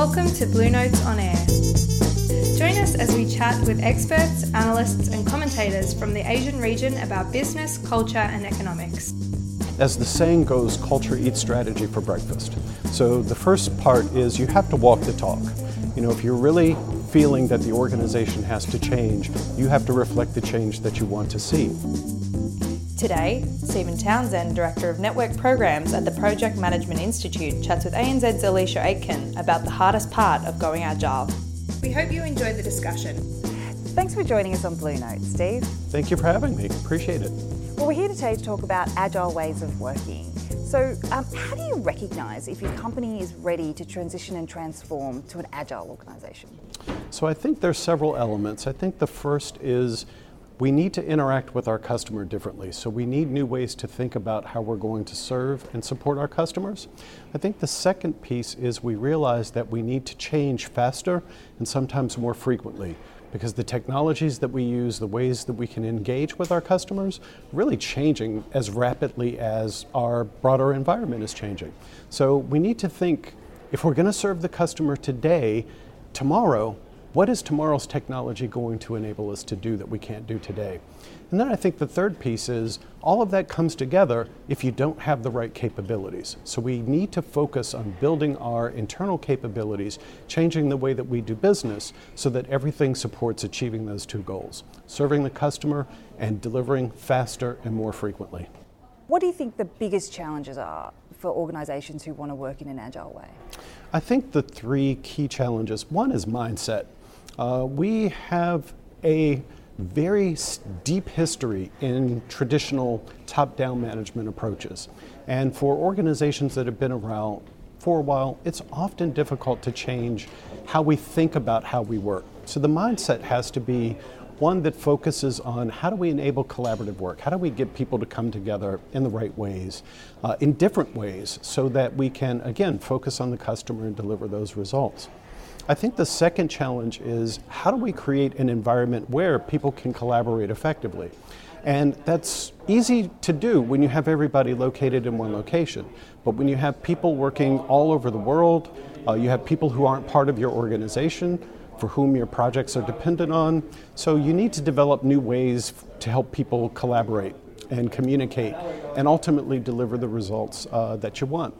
Welcome to Blue Notes on Air. Join us as we chat with experts, analysts, and commentators from the Asian region about business, culture, and economics. As the saying goes, culture eats strategy for breakfast. So the first part is you have to walk the talk. You know, if you're really feeling that the organization has to change, you have to reflect the change that you want to see. Today, Stephen Townsend, Director of Network Programs at the Project Management Institute, chats with ANZ's Alicia Aitken about the hardest part of going agile. We hope you enjoyed the discussion. Thanks for joining us on Blue Note, Steve. Thank you for having me. Appreciate it. Well, we're here today to talk about agile ways of working. So, um, how do you recognise if your company is ready to transition and transform to an agile organisation? So, I think there's several elements. I think the first is we need to interact with our customer differently. So we need new ways to think about how we're going to serve and support our customers. I think the second piece is we realize that we need to change faster and sometimes more frequently because the technologies that we use, the ways that we can engage with our customers, really changing as rapidly as our broader environment is changing. So we need to think if we're going to serve the customer today, tomorrow, what is tomorrow's technology going to enable us to do that we can't do today? And then I think the third piece is all of that comes together if you don't have the right capabilities. So we need to focus on building our internal capabilities, changing the way that we do business so that everything supports achieving those two goals serving the customer and delivering faster and more frequently. What do you think the biggest challenges are for organizations who want to work in an agile way? I think the three key challenges one is mindset. Uh, we have a very deep history in traditional top down management approaches. And for organizations that have been around for a while, it's often difficult to change how we think about how we work. So the mindset has to be one that focuses on how do we enable collaborative work? How do we get people to come together in the right ways, uh, in different ways, so that we can, again, focus on the customer and deliver those results? I think the second challenge is how do we create an environment where people can collaborate effectively? And that's easy to do when you have everybody located in one location. But when you have people working all over the world, uh, you have people who aren't part of your organization, for whom your projects are dependent on. So you need to develop new ways to help people collaborate and communicate and ultimately deliver the results uh, that you want.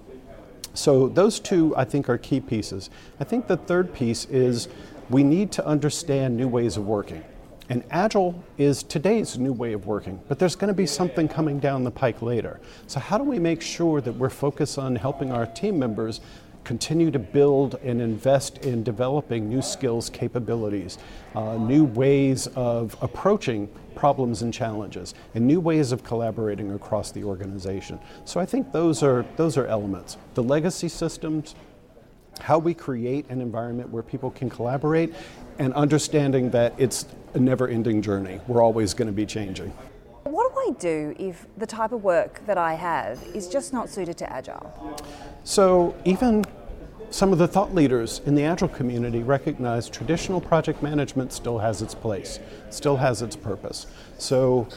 So those two, I think, are key pieces. I think the third piece is we need to understand new ways of working. And Agile is today's new way of working, but there's going to be something coming down the pike later. So, how do we make sure that we're focused on helping our team members continue to build and invest in developing new skills, capabilities, uh, new ways of approaching problems and challenges, and new ways of collaborating across the organization. So I think those are those are elements. The legacy systems, how we create an environment where people can collaborate, and understanding that it's a never-ending journey. We're always going to be changing. What do I do if the type of work that I have is just not suited to Agile? So, even some of the thought leaders in the Agile community recognize traditional project management still has its place, still has its purpose. So,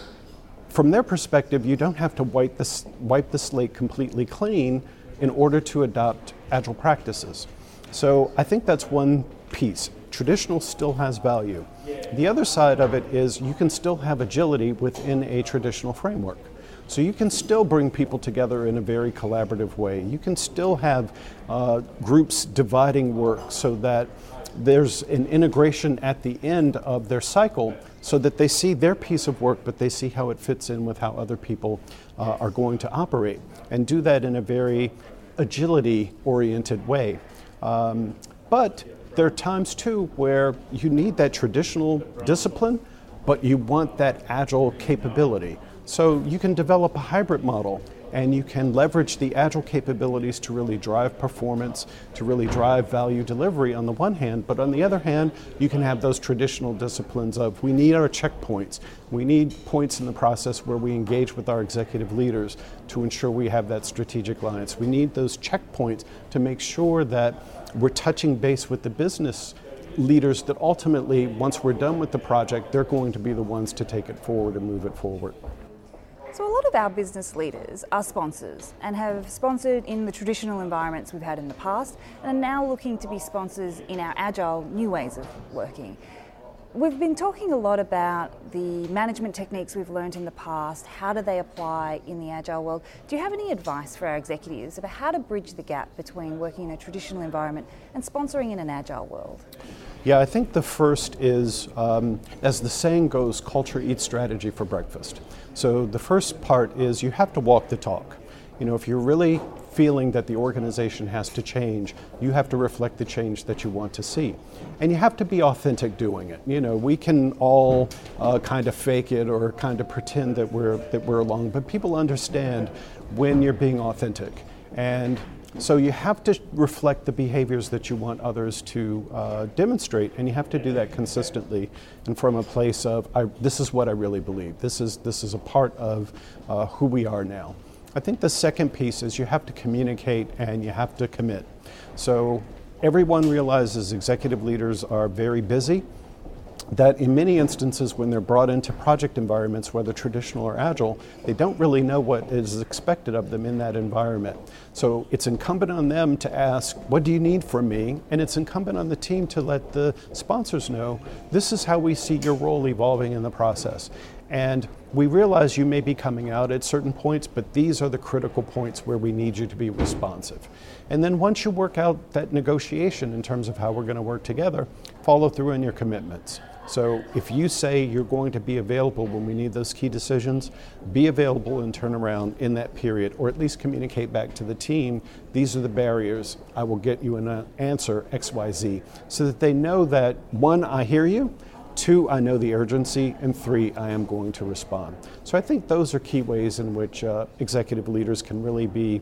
from their perspective, you don't have to wipe the, wipe the slate completely clean in order to adopt Agile practices. So, I think that's one piece. Traditional still has value. The other side of it is you can still have agility within a traditional framework. So you can still bring people together in a very collaborative way. You can still have uh, groups dividing work so that there's an integration at the end of their cycle so that they see their piece of work, but they see how it fits in with how other people uh, are going to operate and do that in a very agility oriented way. Um, but there are times too where you need that traditional discipline, but you want that agile capability. So you can develop a hybrid model and you can leverage the agile capabilities to really drive performance, to really drive value delivery on the one hand, but on the other hand, you can have those traditional disciplines of we need our checkpoints. We need points in the process where we engage with our executive leaders to ensure we have that strategic alliance. We need those checkpoints to make sure that we're touching base with the business leaders that ultimately, once we're done with the project, they're going to be the ones to take it forward and move it forward. So, a lot of our business leaders are sponsors and have sponsored in the traditional environments we've had in the past and are now looking to be sponsors in our agile new ways of working. We've been talking a lot about the management techniques we've learned in the past. How do they apply in the agile world? Do you have any advice for our executives about how to bridge the gap between working in a traditional environment and sponsoring in an agile world? Yeah, I think the first is, um, as the saying goes, culture eats strategy for breakfast. So the first part is you have to walk the talk. You know, if you're really feeling that the organization has to change, you have to reflect the change that you want to see. And you have to be authentic doing it. You know, we can all uh, kind of fake it or kind of pretend that we're, that we're along, but people understand when you're being authentic. And so you have to reflect the behaviors that you want others to uh, demonstrate, and you have to do that consistently and from a place of this is what I really believe. This is this is a part of uh, who we are now. I think the second piece is you have to communicate and you have to commit. So everyone realizes executive leaders are very busy that in many instances, when they're brought into project environments, whether traditional or agile, they don't really know what is expected of them in that environment. So it's incumbent on them to ask, What do you need from me? And it's incumbent on the team to let the sponsors know, This is how we see your role evolving in the process. And we realize you may be coming out at certain points, but these are the critical points where we need you to be responsive. And then once you work out that negotiation in terms of how we're going to work together, follow through on your commitments. So if you say you're going to be available when we need those key decisions, be available and turn around in that period, or at least communicate back to the team these are the barriers. I will get you an uh, answer XYZ so that they know that one, I hear you. Two, I know the urgency, and three, I am going to respond. So I think those are key ways in which uh, executive leaders can really be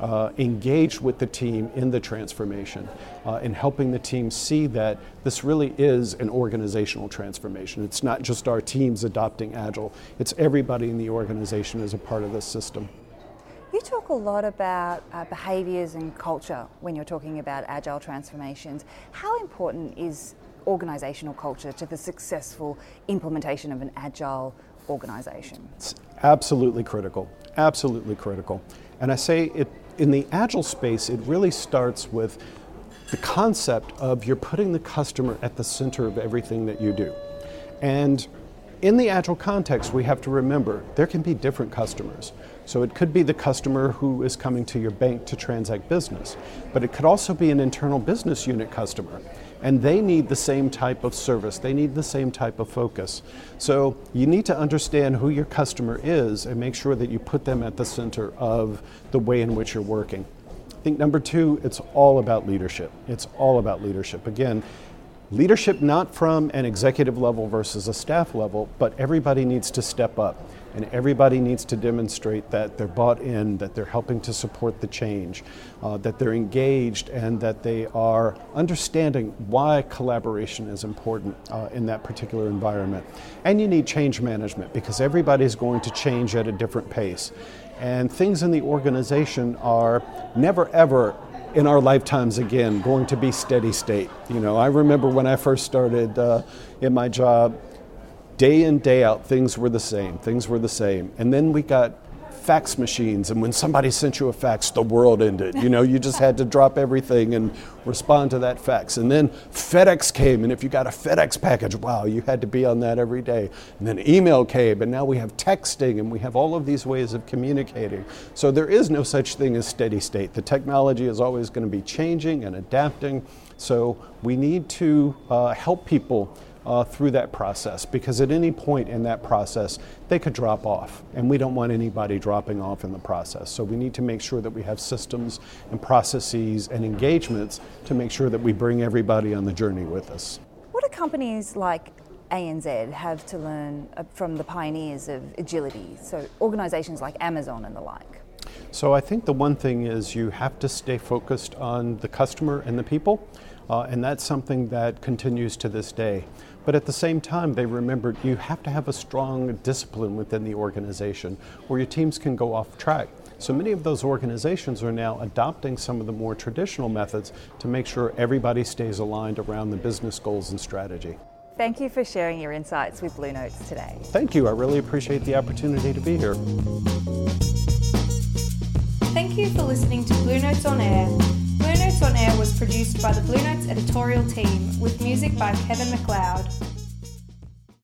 uh, engaged with the team in the transformation uh, in helping the team see that this really is an organizational transformation. It's not just our teams adopting Agile, it's everybody in the organization as a part of this system. You talk a lot about uh, behaviours and culture when you're talking about agile transformations. How important is organisational culture to the successful implementation of an agile organisation? It's absolutely critical. Absolutely critical. And I say it in the agile space, it really starts with the concept of you're putting the customer at the center of everything that you do. And in the agile context, we have to remember there can be different customers. So it could be the customer who is coming to your bank to transact business, but it could also be an internal business unit customer and they need the same type of service. They need the same type of focus. So you need to understand who your customer is and make sure that you put them at the center of the way in which you're working. I think number two, it's all about leadership. It's all about leadership. Again, leadership not from an executive level versus a staff level, but everybody needs to step up and everybody needs to demonstrate that they're bought in, that they're helping to support the change, uh, that they're engaged, and that they are understanding why collaboration is important uh, in that particular environment. And you need change management because everybody is going to change at a different pace. And things in the organization are never ever in our lifetimes again going to be steady state. You know, I remember when I first started uh, in my job, day in, day out, things were the same. Things were the same. And then we got fax machines, and when somebody sent you a fax, the world ended. You know, you just had to drop everything and respond to that fax. And then FedEx came, and if you got a FedEx package, wow, you had to be on that every day. And then email came, and now we have texting, and we have all of these ways of communicating. So there is no such thing as steady state. The technology is always going to be changing and adapting. So we need to uh, help people uh, through that process because at any point in that process they could drop off and we don't want anybody dropping off in the process. So we need to make sure that we have systems and processes and engagements to make sure that we bring everybody on the journey with us. What do companies like ANZ have to learn uh, from the pioneers of agility? So organizations like Amazon and the like. So I think the one thing is you have to stay focused on the customer and the people uh, and that's something that continues to this day. But at the same time, they remembered you have to have a strong discipline within the organization or your teams can go off track. So many of those organizations are now adopting some of the more traditional methods to make sure everybody stays aligned around the business goals and strategy. Thank you for sharing your insights with Blue Notes today. Thank you. I really appreciate the opportunity to be here. Thank you for listening to Blue Notes on Air. Air was produced by the Blue Notes editorial team with music by Kevin MacLeod.